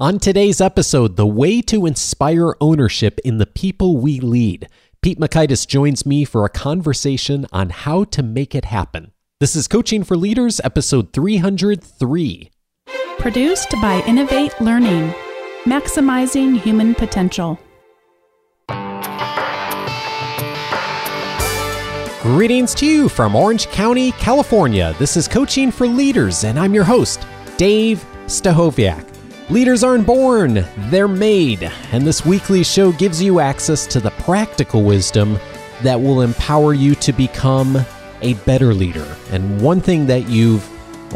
On today's episode, the way to inspire ownership in the people we lead. Pete Mockaitis joins me for a conversation on how to make it happen. This is Coaching for Leaders, episode 303. Produced by Innovate Learning, maximizing human potential. Greetings to you from Orange County, California. This is Coaching for Leaders, and I'm your host, Dave Stachowiak. Leaders aren't born, they're made. And this weekly show gives you access to the practical wisdom that will empower you to become a better leader. And one thing that you've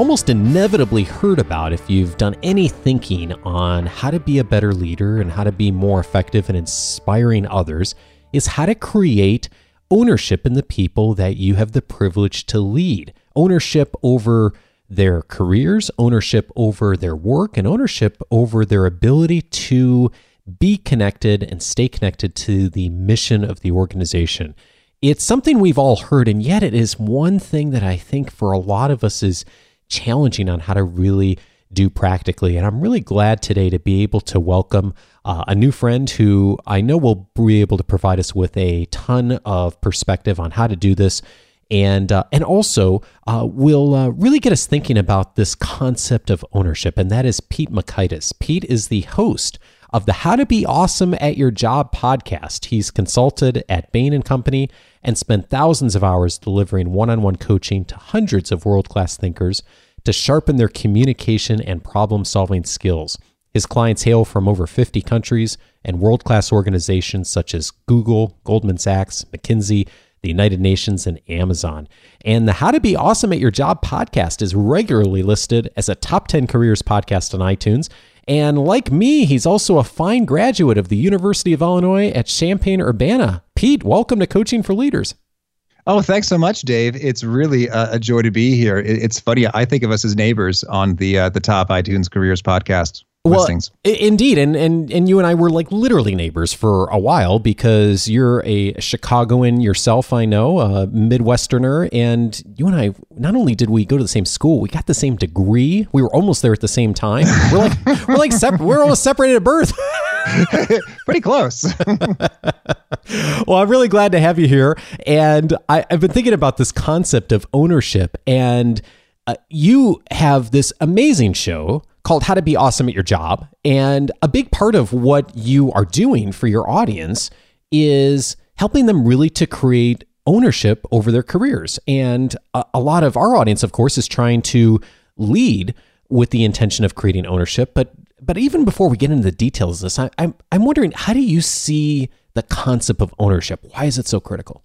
almost inevitably heard about if you've done any thinking on how to be a better leader and how to be more effective in inspiring others is how to create ownership in the people that you have the privilege to lead. Ownership over their careers, ownership over their work, and ownership over their ability to be connected and stay connected to the mission of the organization. It's something we've all heard, and yet it is one thing that I think for a lot of us is challenging on how to really do practically. And I'm really glad today to be able to welcome uh, a new friend who I know will be able to provide us with a ton of perspective on how to do this and uh, and also uh, will uh, really get us thinking about this concept of ownership, and that is Pete Mockaitis. Pete is the host of the How to Be Awesome at Your Job podcast. He's consulted at Bain and Company and spent thousands of hours delivering one-on-one coaching to hundreds of world-class thinkers to sharpen their communication and problem-solving skills. His clients hail from over 50 countries and world class organizations such as Google, Goldman Sachs, McKinsey, the United Nations, and Amazon. And the How to Be Awesome at Your Job podcast is regularly listed as a top 10 careers podcast on iTunes. And like me, he's also a fine graduate of the University of Illinois at Champaign Urbana. Pete, welcome to Coaching for Leaders. Oh, thanks so much, Dave. It's really a, joy to be here. It's funny. I think of us as neighbors on the uh, the top iTunes Careers podcast well, listings. Indeed, and and and you and I were like literally neighbors for a while because you're a Chicagoan yourself. I know, a Midwesterner, and you and I. Not only did we go to the same school, we got the same degree. We were almost there at the same time. We're like we're like sep- we're almost separated at birth. Pretty close. well, I'm really glad to have you here, and I, I've been thinking about this concept of ownership, and uh, you have this amazing show called How to Be Awesome at Your Job. And a big part of what you are doing for your audience is helping them really to create ownership over their careers. And a, a lot of our audience, of course, is trying to lead with the intention of creating ownership. But but even before we get into the details of this, I, I'm I'm wondering how do you see the concept of ownership? Why is it so critical?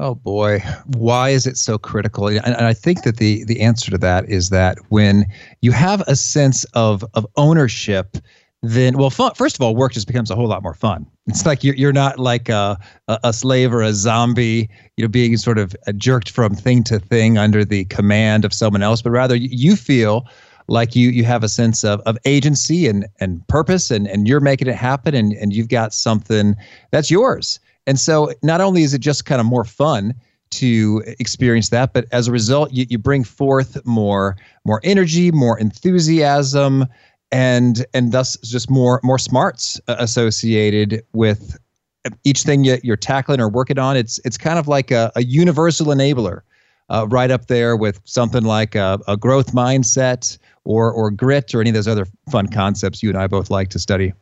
Oh boy, why is it so critical? And, and, I think that the the answer to that is that when you have a sense of of ownership, then well, fun, first of all, work just becomes a whole lot more fun. It's like you're you're not like a a slave or a zombie, you know, being sort of uh, jerked from thing to thing under the command of someone else, but rather you feel like you you have a sense of, of agency and and purpose and and you're making it happen and and you've got something that's yours and so not only is it just kind of more fun to experience that, but as a result, you, you bring forth more more energy, more enthusiasm, and and thus just more more smarts associated with each thing you, you're tackling or working on. It's it's kind of like a, a universal enabler, uh, right up there with something like a, a growth mindset or or grit or any of those other fun concepts you and I both like to study.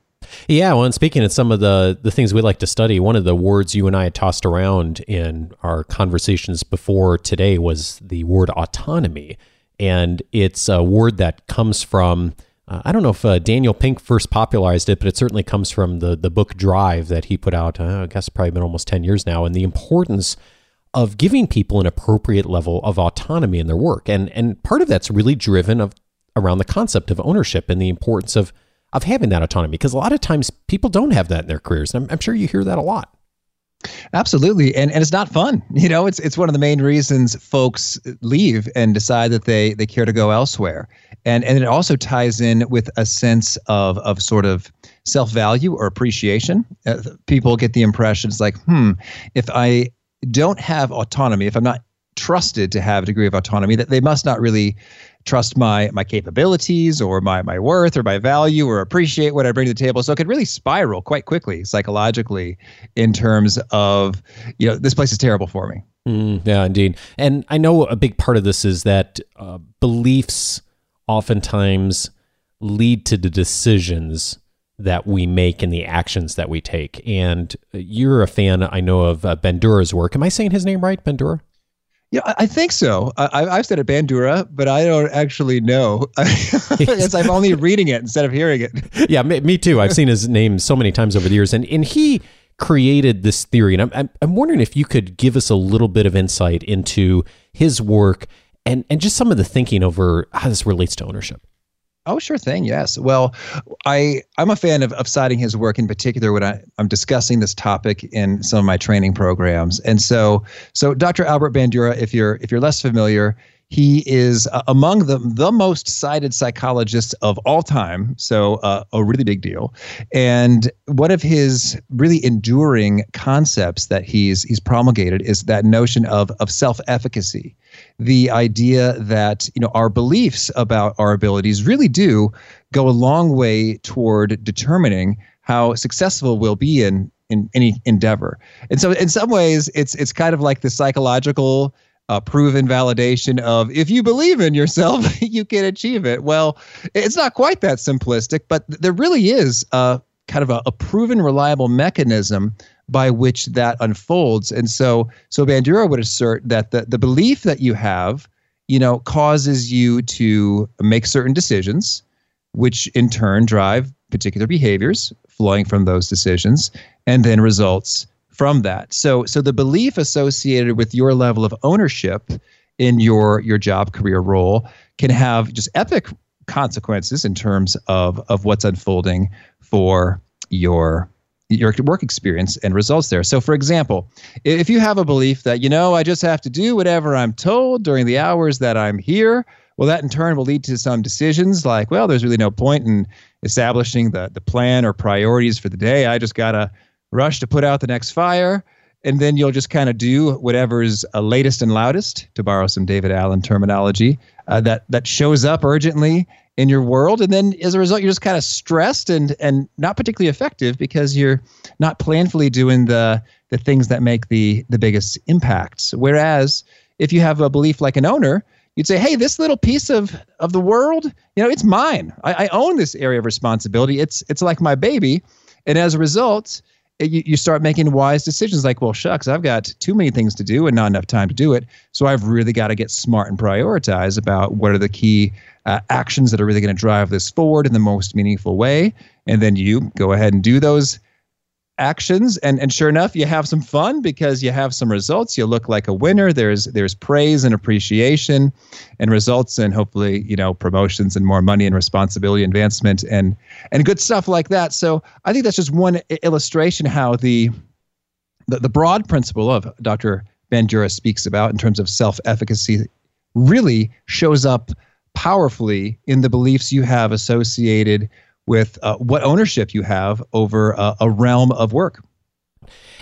Yeah, well, and speaking of some of the the things we like to study, one of the words you and I had tossed around in our conversations before today was the word autonomy, and it's a word that comes from. Uh, I don't know if uh, Daniel Pink first popularized it, but it certainly comes from the the book Drive that he put out. Uh, I guess probably been almost ten years now, and the importance of giving people an appropriate level of autonomy in their work, and and part of that's really driven of around the concept of ownership and the importance of of having that autonomy because a lot of times people don't have that in their careers. I'm, I'm sure you hear that a lot. Absolutely. And and it's not fun. You know, it's it's one of the main reasons folks leave and decide that they they care to go elsewhere. And and it also ties in with a sense of of sort of self-value or appreciation. Uh, people get the impression it's like, "Hmm, if I don't have autonomy, if I'm not trusted to have a degree of autonomy that they must not really trust my my capabilities or my my worth or my value or appreciate what I bring to the table. So it could really spiral quite quickly psychologically in terms of you know this place is terrible for me. Mm, yeah, indeed. And I know a big part of this is that uh, beliefs oftentimes lead to the decisions that we make and the actions that we take. And you're a fan, I know, of uh, Bandura's work. Am I saying his name right, Bandura? Yeah, I think so. I, have said it Bandura, but I don't actually know. Because I'm only reading it instead of hearing it. Yeah, me, me, too. I've seen his name so many times over the years, and and he created this theory. And I'm, I'm I'm wondering if you could give us a little bit of insight into his work and and just some of the thinking over how this relates to ownership. Oh, sure thing. Yes. Well, I I'm a fan of, of citing his work in particular when I, I'm discussing this topic in some of my training programs. And so so Dr. Albert Bandura, if you're if you're less familiar, he is uh, among the the most cited psychologists of all time, so uh, a really big deal. And one of his really enduring concepts that he's he's promulgated is that notion of of self-efficacy, the idea that you know our beliefs about our abilities really do go a long way toward determining how successful we'll be in in any endeavor. And so in some ways it's it's kind of like the psychological uh, proven validation of if you believe in yourself, you can achieve it. Well, it's not quite that simplistic, but there really is a kind of a, a proven, reliable mechanism by which that unfolds. And so, so Bandura would assert that the, the belief that you have, you know, causes you to make certain decisions, which in turn drive particular behaviors flowing from those decisions, and then results from that. So so the belief associated with your level of ownership in your your job career role can have just epic consequences in terms of of what's unfolding for your your work experience and results there. So for example, if you have a belief that you know I just have to do whatever I'm told during the hours that I'm here, well that in turn will lead to some decisions like well there's really no point in establishing the the plan or priorities for the day. I just got to rush to put out the next fire, and then you'll just kind of do whatever's uh, latest and loudest, to borrow some David Allen terminology, uh, that that shows up urgently in your world, and then as a result, you're just kind of stressed and and not particularly effective because you're not planfully doing the the things that make the the biggest impacts. Whereas if you have a belief like an owner, you'd say, "Hey, this little piece of of the world, you know, it's mine. I, I own this area of responsibility. It's it's like my baby." And as a result, you, you start making wise decisions like, well, shucks, I've got too many things to do and not enough time to do it. So I've really got to get smart and prioritize about what are the key uh, actions that are really going to drive this forward in the most meaningful way. And then you go ahead and do those actions and and sure enough you have some fun because you have some results. You look like a winner. There's there's praise and appreciation and results and hopefully you know promotions and more money and responsibility advancement and and good stuff like that. So i think that's just one illustration how the the, the broad principle of dr bandura speaks about in terms of self-efficacy really shows up powerfully in the beliefs you have associated with uh, what ownership you have over uh, a realm of work.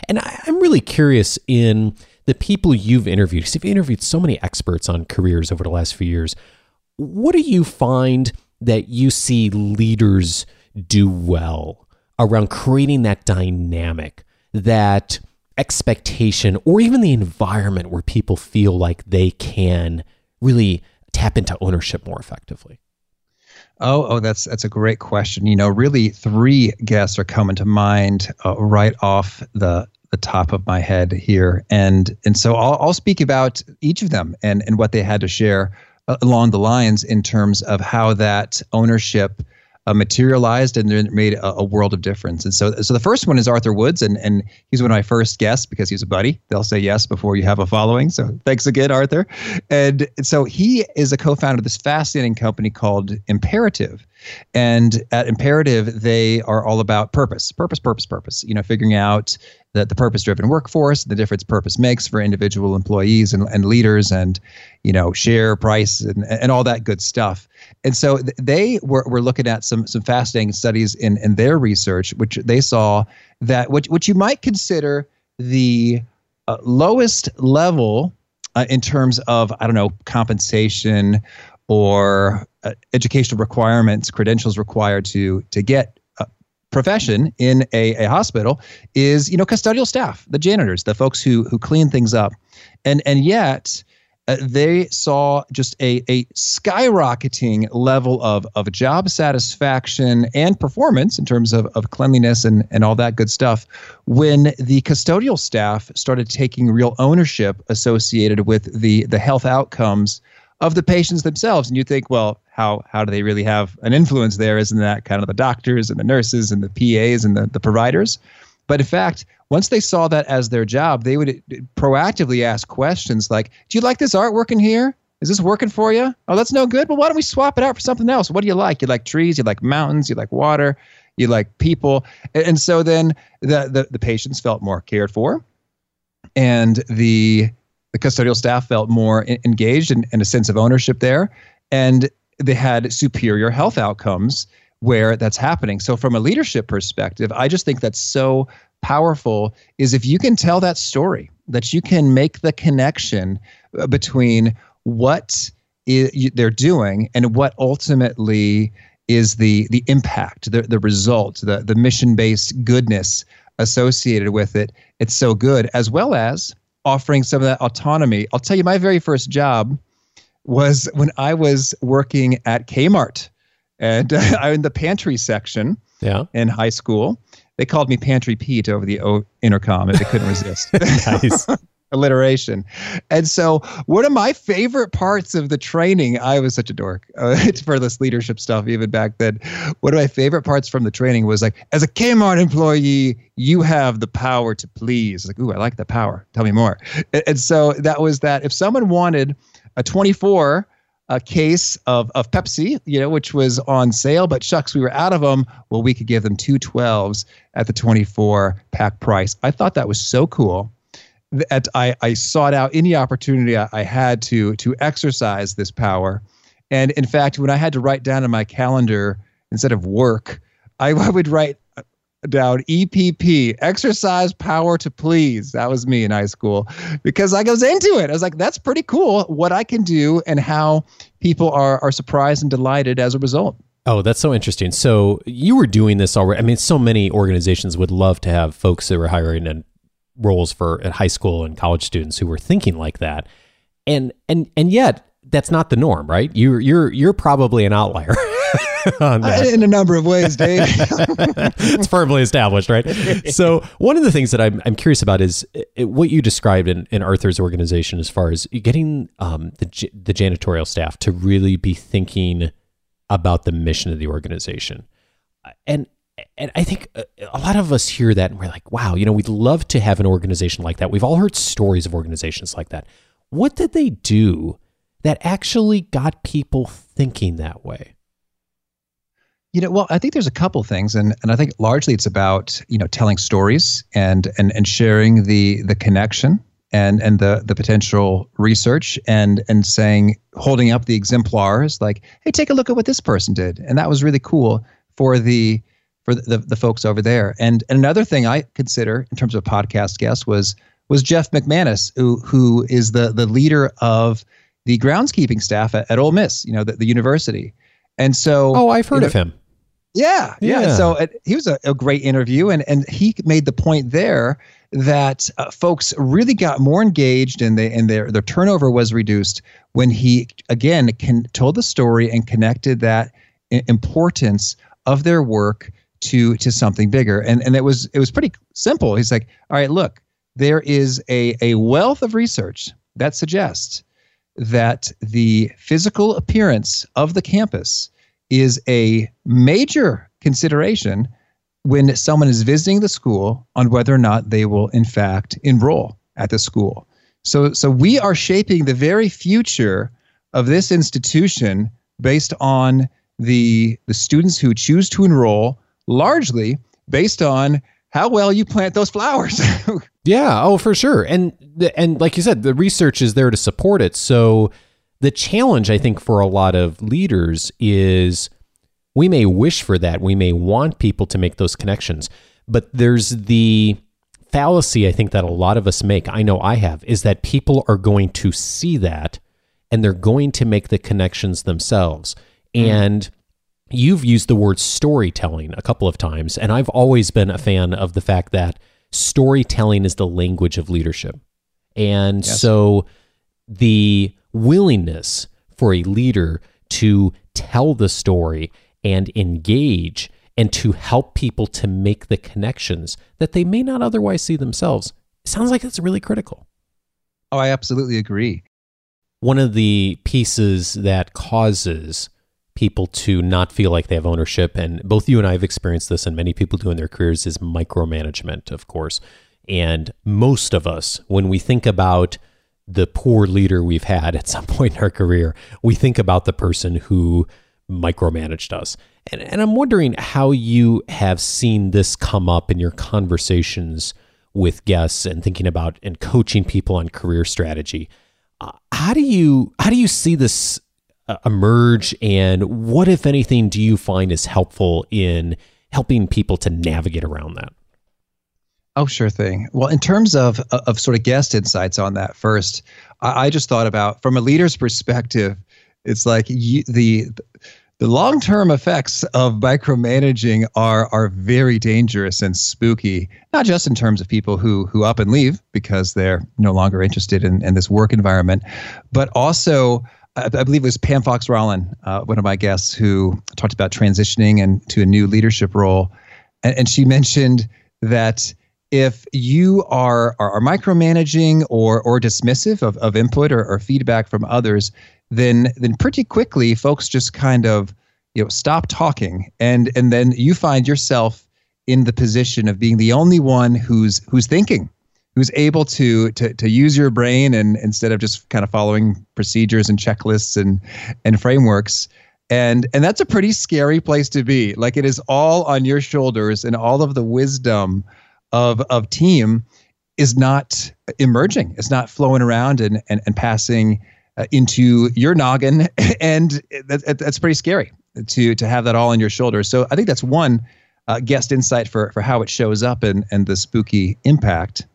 And I, am really curious in the people you've interviewed, because you've interviewed so many experts on careers over the last few years. What do you find that you see leaders do well around creating that dynamic, that expectation, or even the environment where people feel like they can really tap into ownership more effectively? Oh, oh, that's that's a great question. You know, really, three guests are coming to mind uh, right off the the top of my head here, and and so I'll I'll speak about each of them and and what they had to share uh, along the lines in terms of how that ownership uh, materialized and then made a, a, world of difference. And so, so the first one is Arthur Woods, and and he's one of my first guests because he's a buddy. They'll say yes before you have a following. So thanks again, Arthur. And so he is a co-founder of this fascinating company called Imperative. And at Imperative, they are all about purpose, purpose, purpose, purpose. You know, figuring out that the purpose-driven workforce, the difference purpose makes for individual employees and, and leaders, and you know, share price and, and all that good stuff. And so they were, were looking at some some fascinating studies in in their research, which they saw that which which you might consider the uh, lowest level uh, in terms of I don't know compensation or uh, educational requirements, credentials required to to get a profession in a, a hospital is you know custodial staff, the janitors, the folks who who clean things up, and and yet uh, they saw just a, a skyrocketing level of, of job satisfaction and performance in terms of, of cleanliness and, and all that good stuff when the custodial staff started taking real ownership associated with the, the health outcomes of the patients themselves. And you think, well, how, how do they really have an influence there? Isn't that kind of the doctors and the nurses and the PAs and the, the providers? But in fact, once they saw that as their job, they would uh, proactively ask questions like, Do you like this artwork in here? Is this working for you? Oh, that's no good. Well, why don't we swap it out for something else? What do you like? You like trees? You like mountains? You like water? You like people? And so then the, the, the patients felt more cared for, and the the custodial staff felt more engaged and, and a sense of ownership there, and they had superior health outcomes where that's happening. So from a leadership perspective, I just think that's so powerful is if you can tell that story, that you can make the connection uh, between what they're doing and what ultimately is the the impact, the the result, the the mission based goodness associated with it. It's so good, as well as offering some of that autonomy. I'll tell you, my very first job was when I was working at Kmart, and uh, I'm in the pantry section. Yeah. In high school, they called me Pantry Pete over the o- intercom, and they couldn't resist. nice. Alliteration. And so, one of my favorite parts of the training, I was such a dork uh, for this leadership stuff, even back then. One of my favorite parts from the training was like, as a Kmart employee, you have the power to please. Like, ooh, I like the power. Tell me more. And, and so, that was that. If someone wanted a 24 a case of, of Pepsi, you know, which was on sale, but shucks, we were out of them. Well, we could give them two 12s at the 24 pack price. I thought that was so cool that I, I sought out any opportunity I, had to to exercise this power. And in fact, when I had to write down in my calendar instead of work, I, I would write down EPP, exercise power to please. That was me in high school because I was into it. I was like, that's pretty cool what I can do and how people are, are surprised and delighted as a result. Oh, that's so interesting. So you were doing this already. I mean, so many organizations would love to have folks that were hiring and roles for at high school and college students who were thinking like that. And and and yet that's not the norm, right? You're you're you're probably an outlier. in a number of ways, Dave. it's firmly established, right? So one of the things that I'm, I'm curious about is it, what you described in, in Arthur's organization as far as getting um, the the janitorial staff to really be thinking about the mission of the organization, uh, and and I think uh, a lot of us hear that and we're like, wow, you know, we'd love to have an organization like that. We've all heard stories of organizations like that. What did they do that actually got people thinking that way? You know, well, I think there's a couple things, and, and I think largely it's about you know telling stories and and and sharing the the connection and and the the potential research and and saying holding up the exemplars like, hey, take a look at what this person did, and that was really cool for the for the, the, the folks over there. And, and another thing I consider in terms of podcast guests was was Jeff McManus, who who is the the leader of the groundskeeping staff at, at Ole Miss, you know, the, the university. And so, oh, I've heard you know, of him. Yeah, yeah. yeah. So it, he was a, a, great interview, and and he made the point there that uh, folks really got more engaged, and they and their their turnover was reduced when he again can, told the story and connected that importance of their work to to something bigger. And and it was it was pretty simple. He's like, all right, look, there is a a wealth of research that suggests that the physical appearance of the campus is a major consideration when someone is visiting the school on whether or not they will in fact enroll at the school. So so we are shaping the very future of this institution based on the the students who choose to enroll largely based on how well you plant those flowers. yeah, oh for sure. And and like you said, the research is there to support it. So the challenge I think for a lot of leaders is we may wish for that. We may want people to make those connections. But there's the fallacy I think that a lot of us make, I know I have, is that people are going to see that and they're going to make the connections themselves. Mm-hmm. And you've used the word storytelling a couple of times, and I've always been a fan of the fact that storytelling is the language of leadership. And Yes. so the willingness for a leader to tell the story and engage and to help people to make the connections that they may not otherwise see themselves sounds like it's really critical. Oh, I absolutely agree. One of the pieces that causes people to not feel like they have ownership, and both you and I have experienced this, and many people do in their careers, is micromanagement, of course. And most of us, when we think about the poor leader we've had at some point in our career, we think about the person who micromanaged us. And, and I'm wondering how you have seen this come up in your conversations with guests and thinking about and coaching people on career strategy. Uh, how do you how do you see this Uh, emerge, and what, if anything, do you find is helpful in helping people to navigate around that? Oh, sure thing. Well, in terms of uh, of sort of guest insights on that, first, I, I just thought about from a leader's perspective, it's like you, the the long term effects of micromanaging are are very dangerous and spooky. Not just in terms of people who who up and leave because they're no longer interested in, in this work environment, but also. I believe it was Pam Fox Rollin, uh, one of my guests, who talked about transitioning and to a new leadership role, and, and she mentioned that if you are are, are micromanaging or or dismissive of, of input or, or feedback from others, then then pretty quickly folks just kind of you know stop talking. And and then you find yourself in the position of being the only one who's who's thinking who's able to to to use your brain and instead of just kind of following procedures and checklists and and frameworks. And and that's a pretty scary place to be. Like it is all on your shoulders and all of the wisdom of of team is not emerging. It's not flowing around and and, and passing uh, into your noggin. And that, that's pretty scary to to have that all on your shoulders. So i think that's one uh, guest insight for for how it shows up and and the spooky impact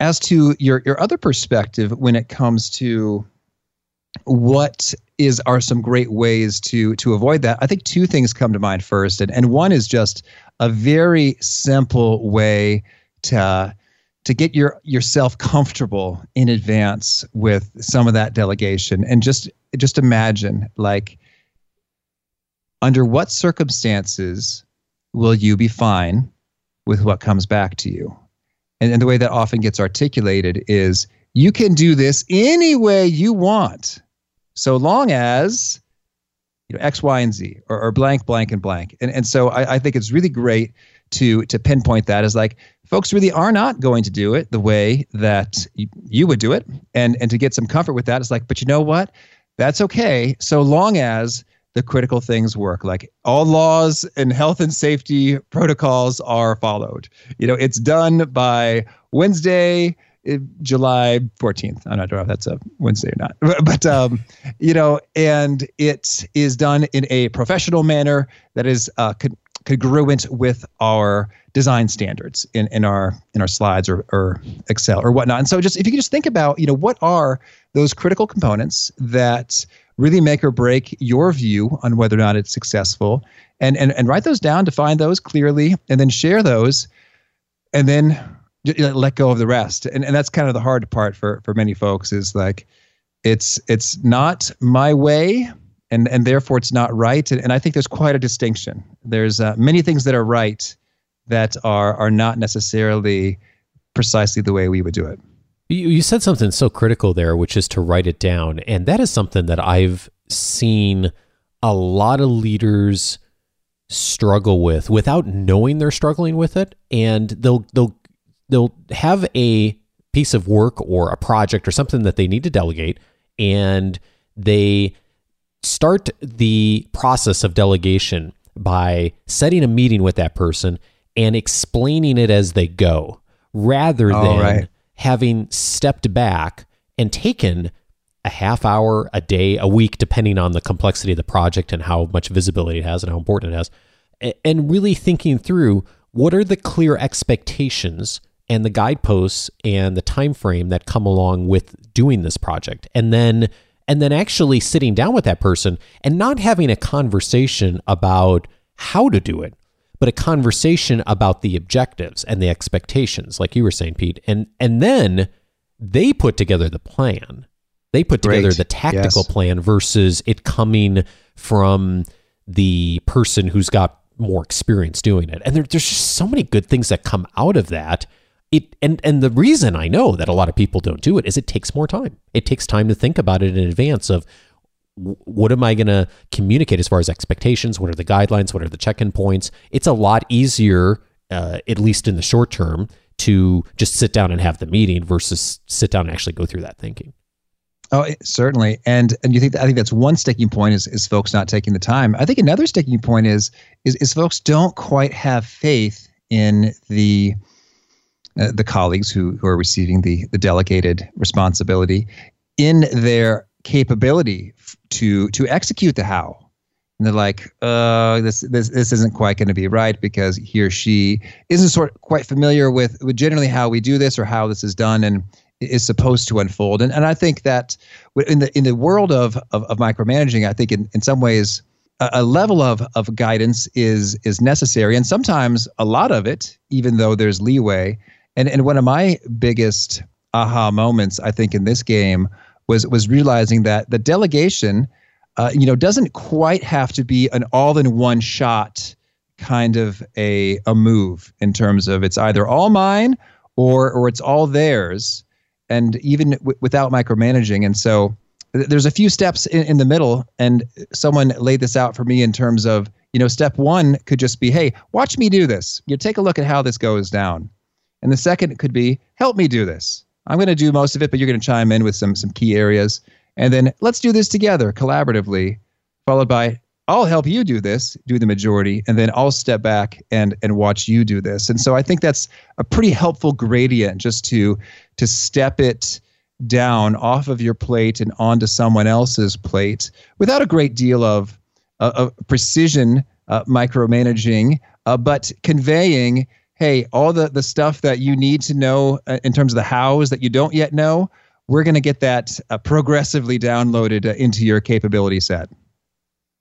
as to your your other perspective when it comes to what is are some great ways to to avoid that i think two things come to mind first. And, and one is just a very simple way to to get your yourself comfortable in advance with some of that delegation. And just just imagine like under what circumstances will you be fine with what comes back to you and, and the way that often gets articulated is you can do this any way you want so long as you know x y and z or, or blank blank and blank. And, and so I, I think it's really great to to pinpoint that as like folks really are not going to do it the way that you, you would do it. And and to get some comfort with that is like but you know what? That's okay so long as the critical things work. Like all laws and health and safety protocols are followed. You know it's done by wednesday eh, july 14th i'm not sure if that's a wednesday or not but, but um, you know and it is done in a professional manner that is uh, con- congruent with our design standards in, in our in our slides or, or excel or whatnot. And so just if you could just think about you know what are those critical components that really make or break your view on whether or not it's successful. And and, and write those down define those clearly and then share those and then let go of the rest. And, and that's kind of the hard part for for many folks is like it's it's not my way and and therefore it's not right. And, and i think there's quite a distinction. There's uh, many things that are right that are are not necessarily precisely the way we would do it You, you said something so critical there, which is to write it down. And that is something that I've seen a lot of leaders struggle with without knowing they're struggling with it. And they'll they'll they'll have a piece of work or a project or something that they need to delegate and they start the process of delegation by setting a meeting with that person and explaining it as they go rather Oh, than right. Having stepped back and taken a half hour, a day, a week, depending on the complexity of the project and how much visibility it has and how important it has, and really thinking through what are the clear expectations and the guideposts and the time frame that come along with doing this project. And then and then actually sitting down with that person and not having a conversation about how to do it, but a conversation about the objectives and the expectations, like you were saying, Pete. And and then they put together the plan. They put together Great. the tactical Yes. plan versus it coming from the person who's got more experience doing it. And there, there's just so many good things that come out of that. It and and the reason I know that a lot of people don't do it is it takes more time. It takes time to think about it in advance of what am I going to communicate as far as expectations? What are the guidelines? What are the check-in points? It's a lot easier, uh, at least in the short term, to just sit down and have the meeting versus sit down and actually go through that thinking. Oh, certainly. And and you think I think that's one sticking point is is folks not taking the time. I think another sticking point is is is folks don't quite have faith in the uh, the colleagues who who are receiving the the delegated responsibility in their capability to to execute the how. And they're like, uh, this this this isn't quite going to be right because he or she isn't sort of quite familiar with, with generally how we do this or how this is done and is supposed to unfold. And and I think that in the in the world of of, of micromanaging, I think in, in some ways a, a level of of guidance is is necessary, and sometimes a lot of it, even though there's leeway. And and one of my biggest aha moments, I think, in this game was was realizing that the delegation, uh, you know, doesn't quite have to be an all-in-one shot kind of a a move in terms of it's either all mine or or it's all theirs, and even w- without micromanaging. And so th- there's a few steps in, in the middle, and someone laid this out for me in terms of you know, step one could just be, hey, watch me do this. You take a look at how this goes down. And the second could be, help me do this. I'm going to do most of it, but you're going to chime in with some some key areas. And then let's do this together collaboratively, followed by I'll help you do this, do the majority, and then I'll step back and and watch you do this. And so I think that's a pretty helpful gradient just to to step it down off of your plate and onto someone else's plate without a great deal of uh, of precision uh, micromanaging, uh, but conveying, hey, all the the stuff that you need to know uh, in terms of the hows that you don't yet know, we're going to get that uh, progressively downloaded uh, into your capability set.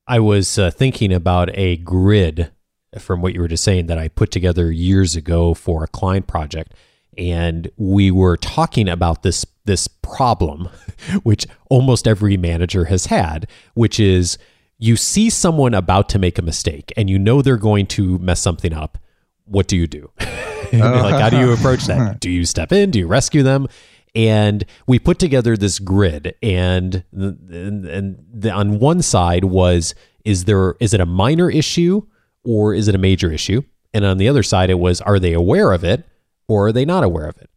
I was uh, thinking about a grid from what you were just saying that I put together years ago for a client project, and we were talking about this this problem, which almost every manager has had, which is you see someone about to make a mistake and you know they're going to mess something up. What do you do? like, how do you approach that? Do you step in? Do you rescue them? and we put together this grid and and, and the, on one side was is there is it a minor issue or is it a major issue and on the other side it was are they aware of it or are they not aware of it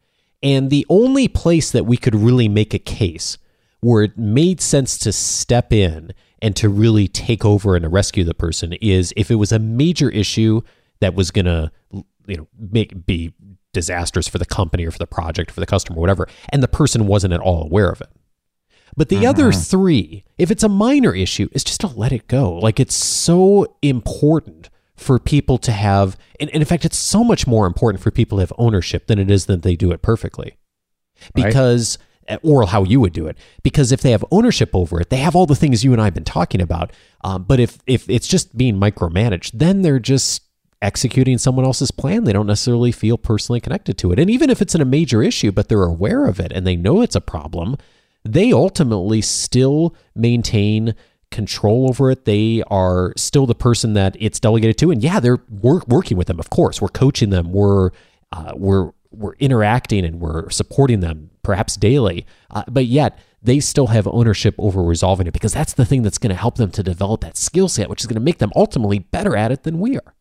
and the only place that we could really make a case where it made sense to step in and to really take over and to rescue the person is if it was a major issue that was going to you know make be disastrous for the company or for the project, or for the customer, or whatever, and the person wasn't at all aware of it. But the other three, if it's a minor issue, is just to let it go. Like it's so important for people to have, and, and in fact, it's so much more important for people to have ownership than it is that they do it perfectly. Right. Because, or how you would do it, because if they have ownership over it, they have all the things you and I have been talking about. Um, but if if it's just being micromanaged, then they're just executing someone else's plan. They don't necessarily feel personally connected to it. And even if it's in a major issue, but they're aware of it and they know it's a problem, they ultimately still maintain control over it. They are still the person that it's delegated to. And yeah, they're we're working with them, of course. We're coaching them. We're uh, we're we're interacting and we're supporting them perhaps daily. Uh, but yet they still have ownership over resolving it because that's the thing that's going to help them to develop that skill set, which is going to make them ultimately better at it than we are.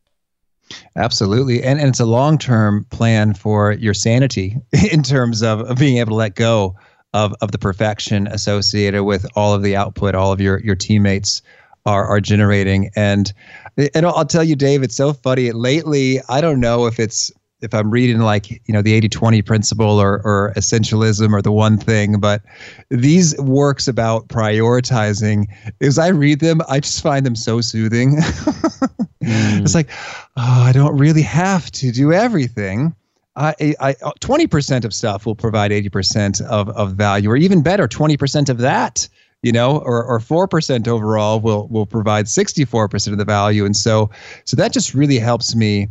Absolutely. And, and it's a long term plan for your sanity in terms of, of being able to let go of, of the perfection associated with all of the output, all of your, your teammates are, are generating. And, and I'll tell you, Dave, it's so funny. Lately, I don't know if it's if I'm reading like, you know, the 80 20 principle or, or essentialism or the one thing, but these works about prioritizing, as I read them, I just find them so soothing. mm. It's like, oh, I don't really have to do everything. I, I, 20% of stuff will provide 80% of, of value, or even better, 20% of that you know, or or four percent overall will will provide sixty four percent of the value. And so so that just really helps me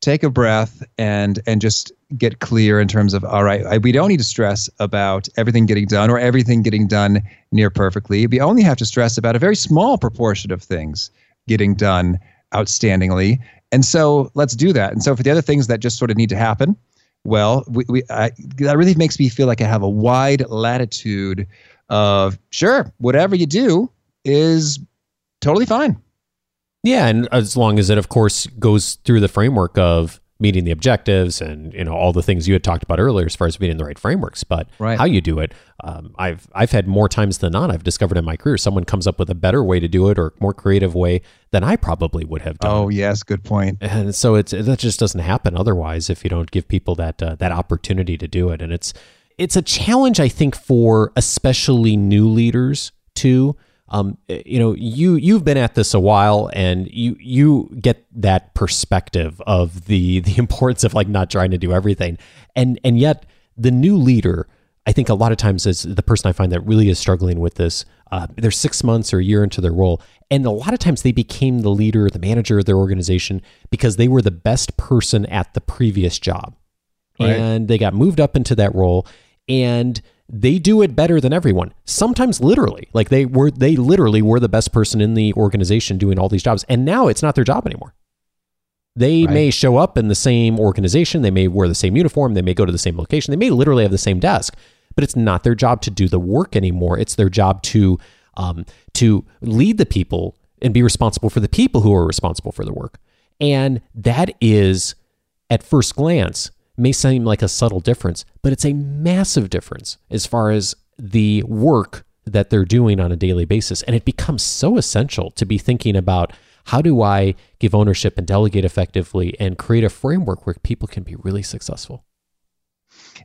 take a breath and and just get clear in terms of all right I, we don't need to stress about everything getting done or everything getting done near perfectly we only have to stress about a very small proportion of things getting done outstandingly. And so let's do that. And so for the other things that just sort of need to happen well we, we I, that really makes me feel like i have a wide latitude of sure whatever you do is totally fine. Yeah, and as long as it, of course, goes through the framework of meeting the objectives and you know all the things you had talked about earlier as far as being in the right frameworks. But right. how you do it, um, I've I've had more times than not. I've discovered in my career someone comes up with a better way to do it or more creative way than I probably would have done. Oh yes, good point. And so it's that just doesn't happen otherwise if you don't give people that uh, that opportunity to do it. And it's it's a challenge I think for especially new leaders too um, you know, you you've been at this a while, and you you get that perspective of the the importance of like not trying to do everything, and and yet the new leader, I think a lot of times is the person I find that really is struggling with this. Uh, they're six months or a year into their role, and a lot of times they became the leader, the manager of their organization because they were the best person at the previous job, right. and they got moved up into that role, and they do it better than everyone. Sometimes literally, like they were they literally were the best person in the organization doing all these jobs and now it's not their job anymore. They right. may show up in the same organization, they may wear the same uniform, they may go to the same location, they may literally have the same desk, but it's not their job to do the work anymore. It's their job to um, to lead the people and be responsible for the people who are responsible for the work. And that is at first glance may seem like a subtle difference, but it's a massive difference as far as the work that they're doing on a daily basis. And it becomes so essential to be thinking about how do I give ownership and delegate effectively and create a framework where people can be really successful.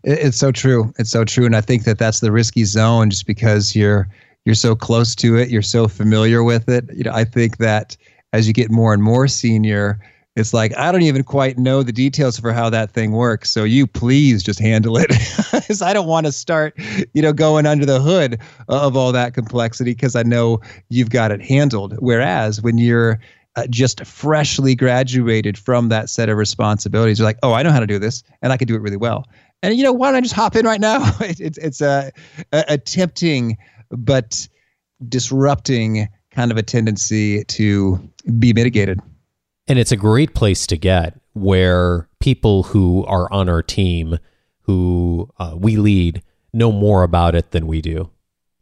It's so true. It's so true. And I think that that's the risky zone just because you're you're so close to it, you're so familiar with it. You know, I think that as you get more and more senior, it's like I don't even quite know the details for how that thing works. So you please just handle it, because I don't want to start, you know, going under the hood of all that complexity because I know you've got it handled. Whereas when you're uh, just freshly graduated from that set of responsibilities, you're like, oh, I know how to do this, and I can do it really well. And you know, why don't I just hop in right now? it, it's it's a, a, a tempting but disrupting kind of a tendency to be mitigated. And it's a great place to get where people who are on our team, who uh, we lead, know more about it than we do.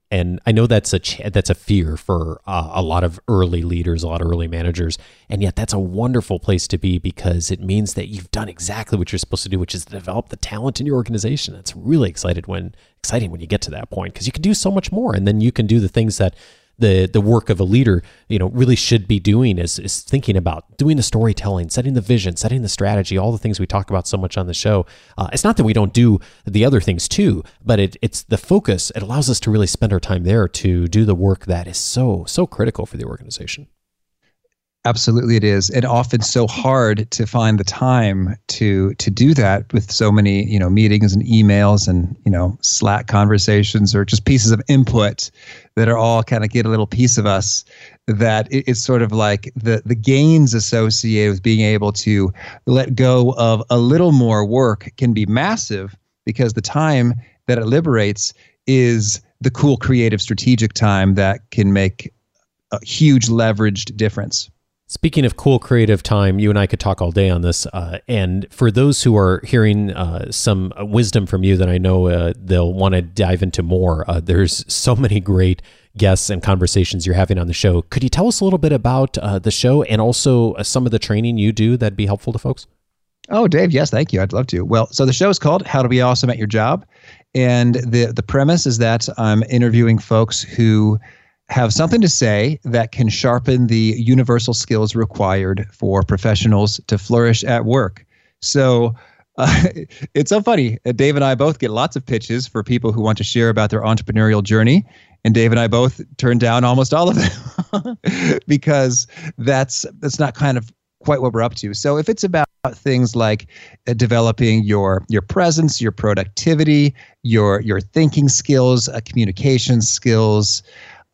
And I know that's a ch- that's a fear for uh, a lot of early leaders, a lot of early managers, and yet that's a wonderful place to be because it means that you've done exactly what you're supposed to do, which is develop the talent in your organization. It's really excited when exciting when you get to that point because you can do so much more, and then you can do the things that the the work of a leader you know really should be doing is is thinking about doing the storytelling setting the vision setting the strategy all the things we talk about so much on the show. Uh, it's not that we don't do the other things too but it, it's the focus. It allows us to really spend our time there to do the work that is so so critical for the organization. Absolutely, it is, and often so hard to find the time to to do that with so many you know meetings and emails and you know Slack conversations or just pieces of input that are all kind of get a little piece of us. That it's sort of like the the gains associated with being able to let go of a little more work can be massive because the time that it liberates is the cool, creative, strategic time that can make a huge leveraged difference. Speaking of cool creative time, you and I could talk all day on this. Uh, and for those who are hearing uh, some wisdom from you that I know uh, they'll want to dive into more, uh, there's so many great guests and conversations you're having on the show. Could you tell us a little bit about uh, the show and also uh, some of the training you do that'd be helpful to folks? Oh, Dave, yes, thank you. I'd love to. Well, so the show is called How to Be Awesome at Your Job. And the, the premise is that I'm interviewing folks who have something to say that can sharpen the universal skills required for professionals to flourish at work. So, uh, it's so funny. Uh, Dave and I both get lots of pitches for people who want to share about their entrepreneurial journey. And Dave and I both turn down almost all of them because that's that's not kind of quite what we're up to. So if it's about things like uh, developing your your presence, your productivity, your your thinking skills, uh, communication skills,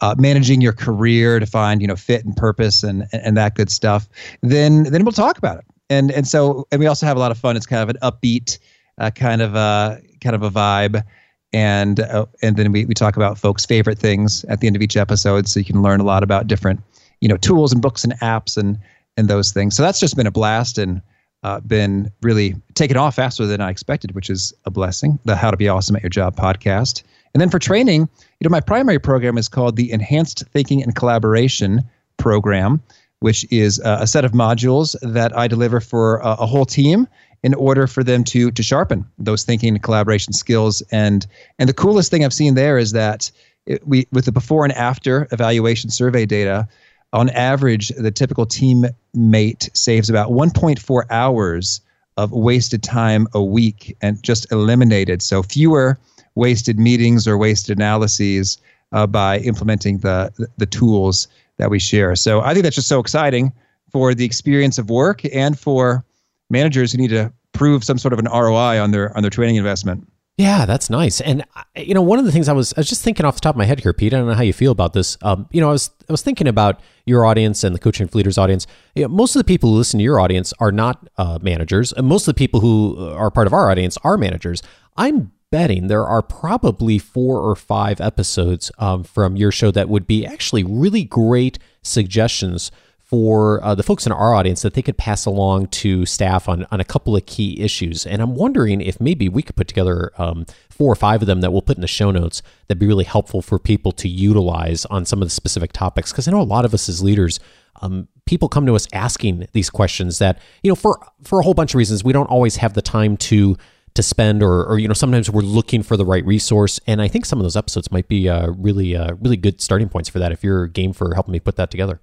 uh, managing your career to find you know fit and purpose and and that good stuff, then then we'll talk about it. And and so and we also have a lot of fun. It's kind of an upbeat uh, kind of a kind of a vibe. And uh, and then we, we talk about folks' favorite things at the end of each episode, so you can learn a lot about different you know tools and books and apps and and those things. So that's just been a blast and uh, been really taken off faster than I expected, which is a blessing. The How to Be Awesome at Your Job podcast. And then for training, you know, my primary program is called the Enhanced Thinking and Collaboration Program, which is uh, a set of modules that I deliver for a, a whole team in order for them to to sharpen those thinking and collaboration skills. And and the coolest thing I've seen there is that it, we with the before and after evaluation survey data, on average, the typical teammate saves about 1.4 hours of wasted time a week and just eliminated. So fewer wasted meetings or wasted analyses uh, by implementing the the tools that we share. So I think that's just so exciting for the experience of work and for managers who need to prove some sort of an ROI on their on their training investment. Yeah, that's nice. And you know, one of the things I was I was just thinking off the top of my head here, Pete. I don't know how you feel about this. Um, you know, I was I was thinking about your audience and the coaching leaders audience. You know, most of the people who listen to your audience are not uh, managers, and most of the people who are part of our audience are managers. I'm betting there are probably four or five episodes um, from your show that would be actually really great suggestions for uh, the folks in our audience that they could pass along to staff on, on a couple of key issues. And I'm wondering if maybe we could put together um, four or five of them that we'll put in the show notes that'd be really helpful for people to utilize on some of the specific topics. Because I know a lot of us as leaders, um, people come to us asking these questions that, you know, for, for a whole bunch of reasons, we don't always have the time to to spend or, or you know sometimes we're looking for the right resource and i think some of those episodes might be uh, really uh, really good starting points for that if you're game for helping me put that together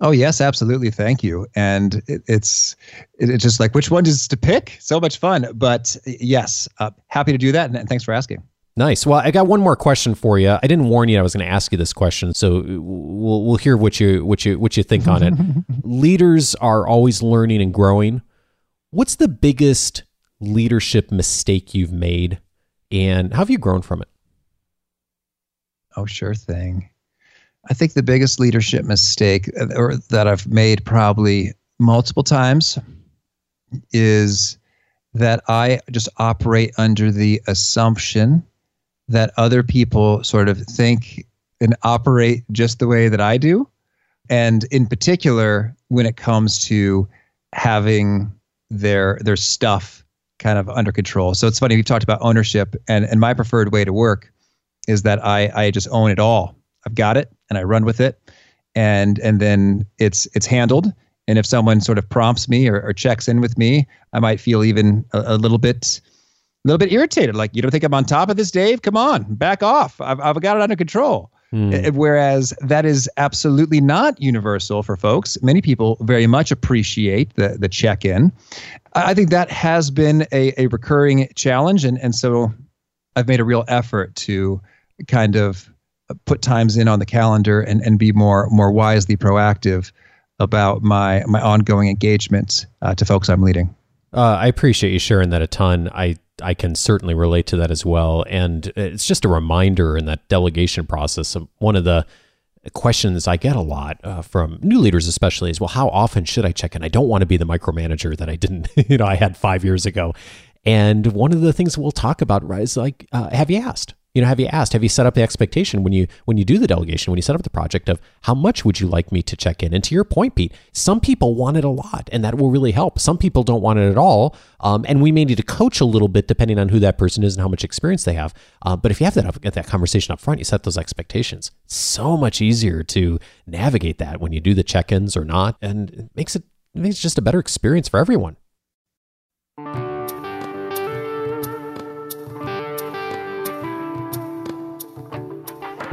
Oh yes, absolutely. Thank you. And it, it's it, it's just like which one is to pick. So much fun. But yes, uh, happy to do that. And, and thanks for asking. Nice. Well, I got one more question for you. I didn't warn you I was going to ask you this question, so we'll we'll hear what you what you what you think on it. Leaders are always learning and growing. What's the biggest leadership mistake you've made, and how have you grown from it? Oh, sure thing. I think the biggest leadership mistake uh, or that I've made probably multiple times is that I just operate under the assumption that other people sort of think and operate just the way that I do. And in particular, when it comes to having their their stuff kind of under control. So it's funny, we've talked about ownership and, and my preferred way to work is that I, I just own it all. I've got it and I run with it, and and then it's it's handled. And if someone sort of prompts me or, or checks in with me, I might feel even a, a little bit a little bit irritated. Like, you don't think I'm on top of this, Dave? Come on, back off. I've, I've got it under control. Mm. Whereas that is absolutely not universal for folks. Many people very much appreciate the, the check in. I think that has been a, a recurring challenge. And, and so I've made a real effort to kind of put times in on the calendar and, and be more more wisely proactive about my my ongoing engagements uh, to folks I'm leading. Uh, I appreciate you sharing that a ton. I I can certainly relate to that as well, and it's just a reminder in that delegation process. Of one of the questions I get a lot uh, from new leaders, especially, is well, how often should I check in? I don't want to be the micromanager that I didn't, you know, I had five years ago. And one of the things we'll talk about right, is like, uh, have you asked? You know have you asked have you set up the expectation when you when you do the delegation when you set up the project of how much would you like me to check in? And to your point pete some people want it a lot and that will really help. Some people don't want it at all um, and we may need to coach a little bit depending on who that person is and how much experience they have. Uh, but if you have that get that conversation up front you set those expectations. So much easier to navigate that when you do the check-ins or not and it makes it, it makes it just a better experience for everyone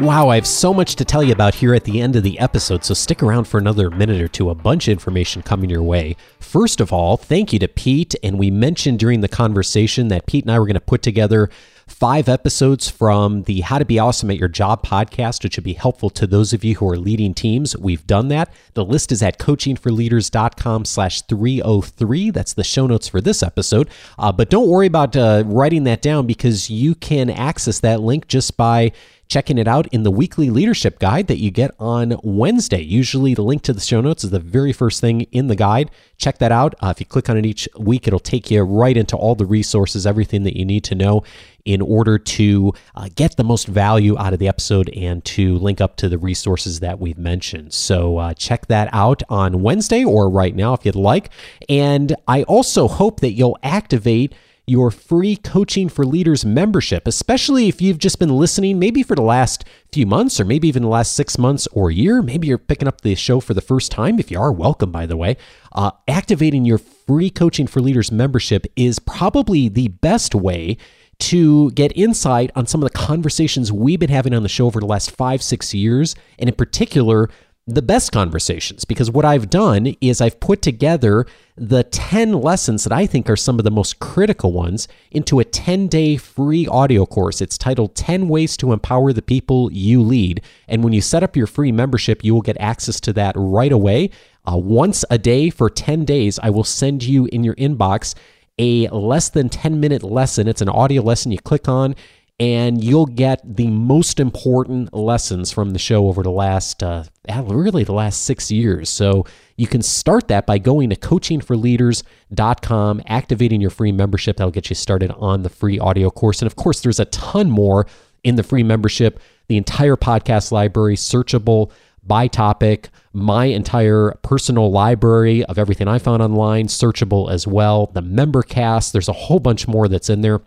Wow, I have so much to tell you about here at the end of the episode, so stick around for another minute or two. A bunch of information coming your way. First of all, thank you to Pete. And we mentioned during the conversation that Pete and I were going to put together five episodes from the How to Be Awesome at Your Job podcast, which should be helpful to those of you who are leading teams. We've done that. The list is at coachingforleaders.com slash 303. That's the show notes for this episode. Uh, but don't worry about uh, writing that down because you can access that link just by checking it out in the weekly leadership guide that you get on Wednesday. Usually, the link to the show notes is the very first thing in the guide. Check that out. Uh, if you click on it each week, it'll take you right into all the resources, everything that you need to know in order to uh, get the most value out of the episode and to link up to the resources that we've mentioned. So uh, check that out on Wednesday or right now if you'd like. And I also hope that you'll activate your free Coaching for Leaders membership, especially if you've just been listening maybe for the last few months or maybe even the last six months or year. Maybe you're picking up the show for the first time. If you are, welcome, by the way. Uh, activating your free Coaching for Leaders membership is probably the best way to get insight on some of the conversations we've been having on the show over the last five, six years, and in particular, the best conversations because what I've done is I've put together the 10 lessons that I think are some of the most critical ones into a 10 day free audio course. It's titled 10 Ways to Empower the People You Lead. And when you set up your free membership, you will get access to that right away. Uh, once a day for 10 days, I will send you in your inbox a less than 10 minute lesson. It's an audio lesson you click on and you'll get the most important lessons from the show over the last, uh, really the last six years. So you can start that by going to coachingforleaders.com, activating your free membership. That'll get you started on the free audio course. And of course, there's a ton more in the free membership. The entire podcast library, searchable by topic, my entire personal library of everything I found online, searchable as well. The member cast, there's a whole bunch more that's in there.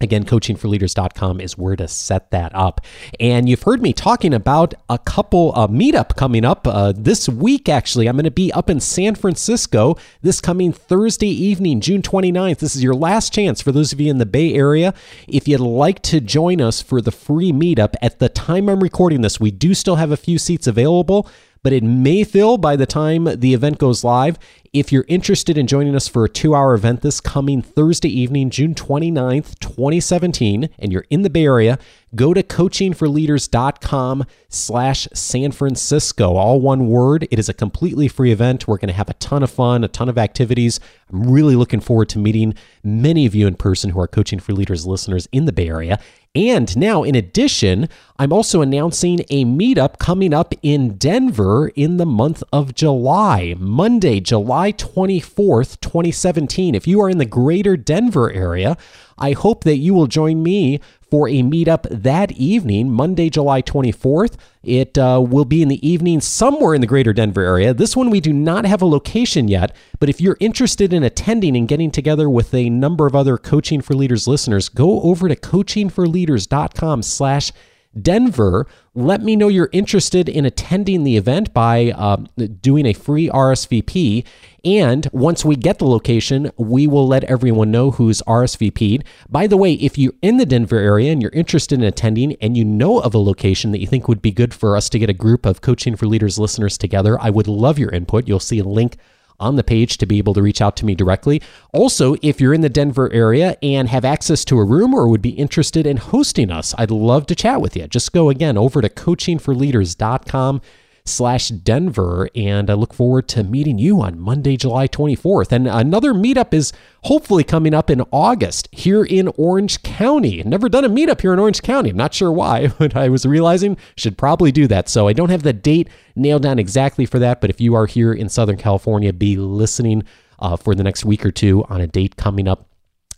Again, coachingforleaders.com is where to set that up. And you've heard me talking about a couple uh, meetup coming up uh, this week, actually. I'm going to be up in San Francisco this coming Thursday evening, June 29th. This is your last chance for those of you in the Bay Area. If you'd like to join us for the free meetup, at the time I'm recording this, we do still have a few seats available but it may fill by the time the event goes live. If you're interested in joining us for a two hour event this coming Thursday evening, June 29th, 2017, and you're in the Bay Area, go to coachingforleaders.com slash San Francisco. All one word. It is a completely free event. We're going to have a ton of fun, a ton of activities. I'm really looking forward to meeting many of you in person who are Coaching for Leaders listeners in the Bay Area. And now, in addition, I'm also announcing a meetup coming up in Denver in the month of July, Monday, July 24th, 2017. If you are in the greater Denver area, I hope that you will join me for a meetup that evening, Monday, July 24th. It uh, will be in the evening somewhere in the greater Denver area. This one, we do not have a location yet, but if you're interested in attending and getting together with a number of other Coaching for Leaders listeners, go over to coachingforleaders.com slash Denver, let me know you're interested in attending the event by uh, doing a free RSVP. And once we get the location, we will let everyone know who's RSVP'd. By the way, if you're in the Denver area and you're interested in attending and you know of a location that you think would be good for us to get a group of Coaching for Leaders listeners together, I would love your input. You'll see a link on the page to be able to reach out to me directly. Also, if you're in the Denver area and have access to a room or would be interested in hosting us, I'd love to chat with you. Just go again over to coachingforleaders.com slash Denver. And I look forward to meeting you on Monday, July 24th. And another meetup is hopefully coming up in August here in Orange County. Never done a meetup here in Orange County. I'm not sure why, but I was realizing should probably do that. So I don't have the date nailed down exactly for that. But if you are here in Southern California, be listening uh, for the next week or two on a date coming up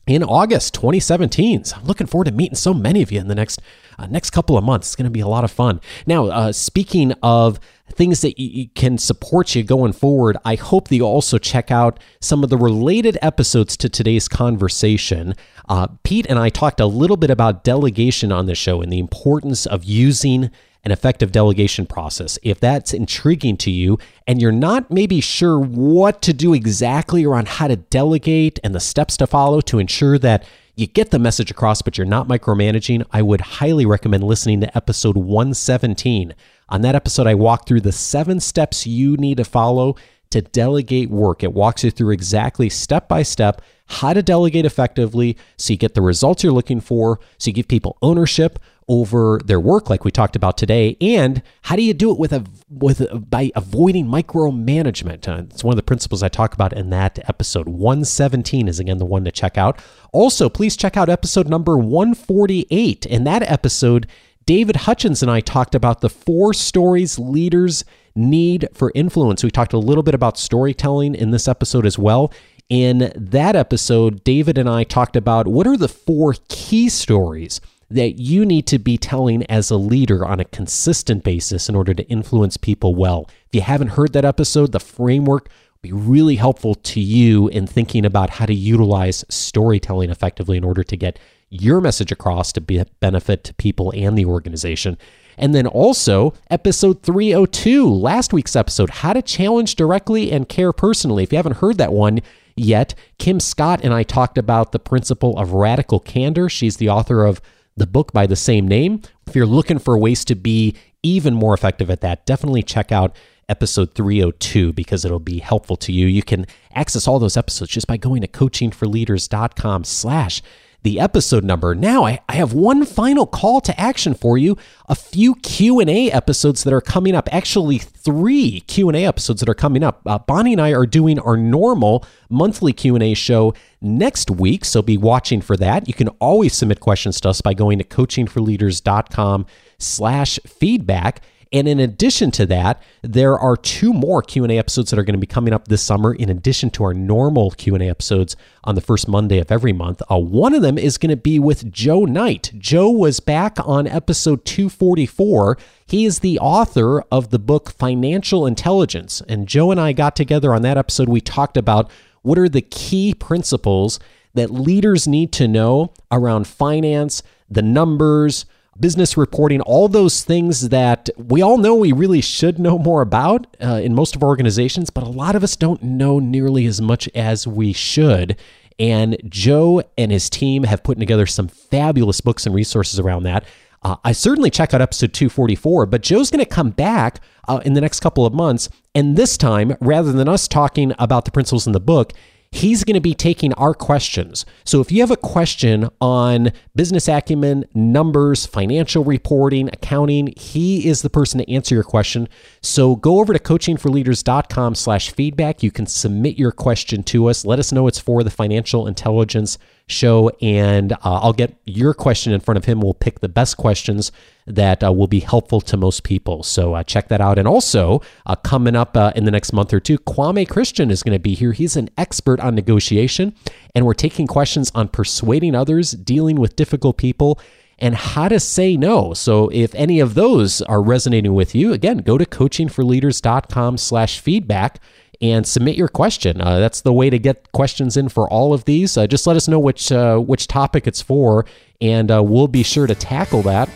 in August 2017. So I'm looking forward to meeting so many of you in the next uh, next couple of months. It's going to be a lot of fun. Now, uh, speaking of things that can support you going forward, I hope that you also check out some of the related episodes to today's conversation. Uh, Pete and I talked a little bit about delegation on the show and the importance of using an effective delegation process. If that's intriguing to you and you're not maybe sure what to do exactly around how to delegate and the steps to follow to ensure that you get the message across, but you're not micromanaging, I would highly recommend listening to episode 117. On that episode, I walk through the seven steps you need to follow to delegate work. It walks you through exactly step by step how to delegate effectively so you get the results you're looking for, so you give people ownership over their work like we talked about today and how do you do it with a with a, by avoiding micromanagement? Uh, it's one of the principles i talk about in that episode. 117 is again the one to check out. Also please check out episode number 148 in that episode david hutchens and i talked about the four stories leaders need for influence. We talked a little bit about storytelling in this episode as well in that episode david and i talked about what are the four key stories that you need to be telling as a leader on a consistent basis in order to influence people well. If you haven't heard that episode, the framework will be really helpful to you in thinking about how to utilize storytelling effectively in order to get your message across to be benefit to people and the organization. And then also, episode 302, last week's episode, how to challenge directly and care personally. If you haven't heard that one, yet. Kim Scott and I talked about the principle of radical candor. She's the author of the book by the same name. If you're looking for ways to be even more effective at that, definitely check out episode 302 because it'll be helpful to you. You can access all those episodes just by going to coachingforleaders.com slash the episode number. Now I, I have one final call to action for you. A few Q&A episodes that are coming up. Actually, three Q&A episodes that are coming up. Uh, Bonnie and I are doing our normal monthly Q&A show next week, so be watching for that. You can always submit questions to us by going to coachingforleaders.com slash feedback. And in addition to that, there are two more Q&A episodes that are going to be coming up this summer in addition to our normal Q&A episodes on the first Monday of every month. Uh, one of them is going to be with Joe Knight. Joe was back on episode 244. He is the author of the book Financial Intelligence. And Joe and I got together on that episode. We talked about what are the key principles that leaders need to know around finance, the numbers, business reporting, all those things that we all know we really should know more about uh, in most of our organizations, but a lot of us don't know nearly as much as we should. And Joe and his team have put together some fabulous books and resources around that. Uh, I certainly check out episode 244, but Joe's going to come back uh, in the next couple of months. And this time, rather than us talking about the principles in the book, He's going to be taking our questions. So if you have a question on business acumen, numbers, financial reporting, accounting, he is the person to answer your question. So go over to coachingforleaders.com slash feedback. You can submit your question to us. Let us know it's for the financial intelligence show, and uh, I'll get your question in front of him. We'll pick the best questions that uh, will be helpful to most people. So uh, check that out. And also, uh, coming up uh, in the next month or two, Kwame Christian is going to be here. He's an expert on negotiation, and we're taking questions on persuading others, dealing with difficult people and how to say no. So if any of those are resonating with you, again, go to coachingforleaders.com slash feedback and submit your question. Uh, that's the way to get questions in for all of these. Uh, just let us know which uh, which topic it's for, and uh, we'll be sure to tackle that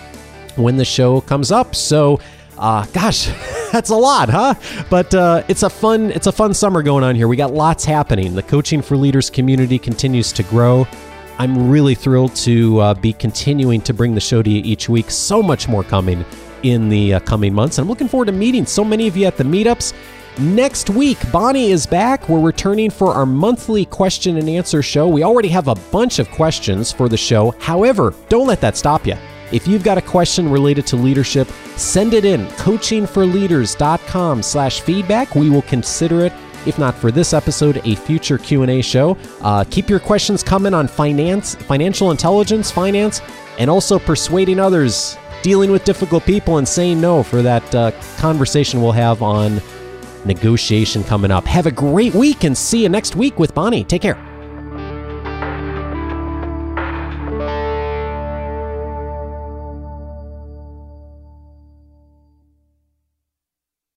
when the show comes up. So. Uh, gosh, that's a lot, huh? But uh, it's a fun it's a fun summer going on here. We got lots happening. The coaching for leaders community continues to grow. I'm really thrilled to uh, be continuing to bring the show to you each week. So much more coming in the uh, coming months. And I'm looking forward to meeting so many of you at the meetups. Next week, Bonnie is back. We're returning for our monthly question and answer show. We already have a bunch of questions for the show. However, don't let that stop you. If you've got a question related to leadership, send it in coachingforleaders.com slash feedback. We will consider it if not for this episode, a future Q&A show. Uh, keep your questions coming on finance, financial intelligence, finance, and also persuading others, dealing with difficult people, and saying no for that uh, conversation we'll have on negotiation coming up. Have a great week and see you next week with Bonnie. Take care.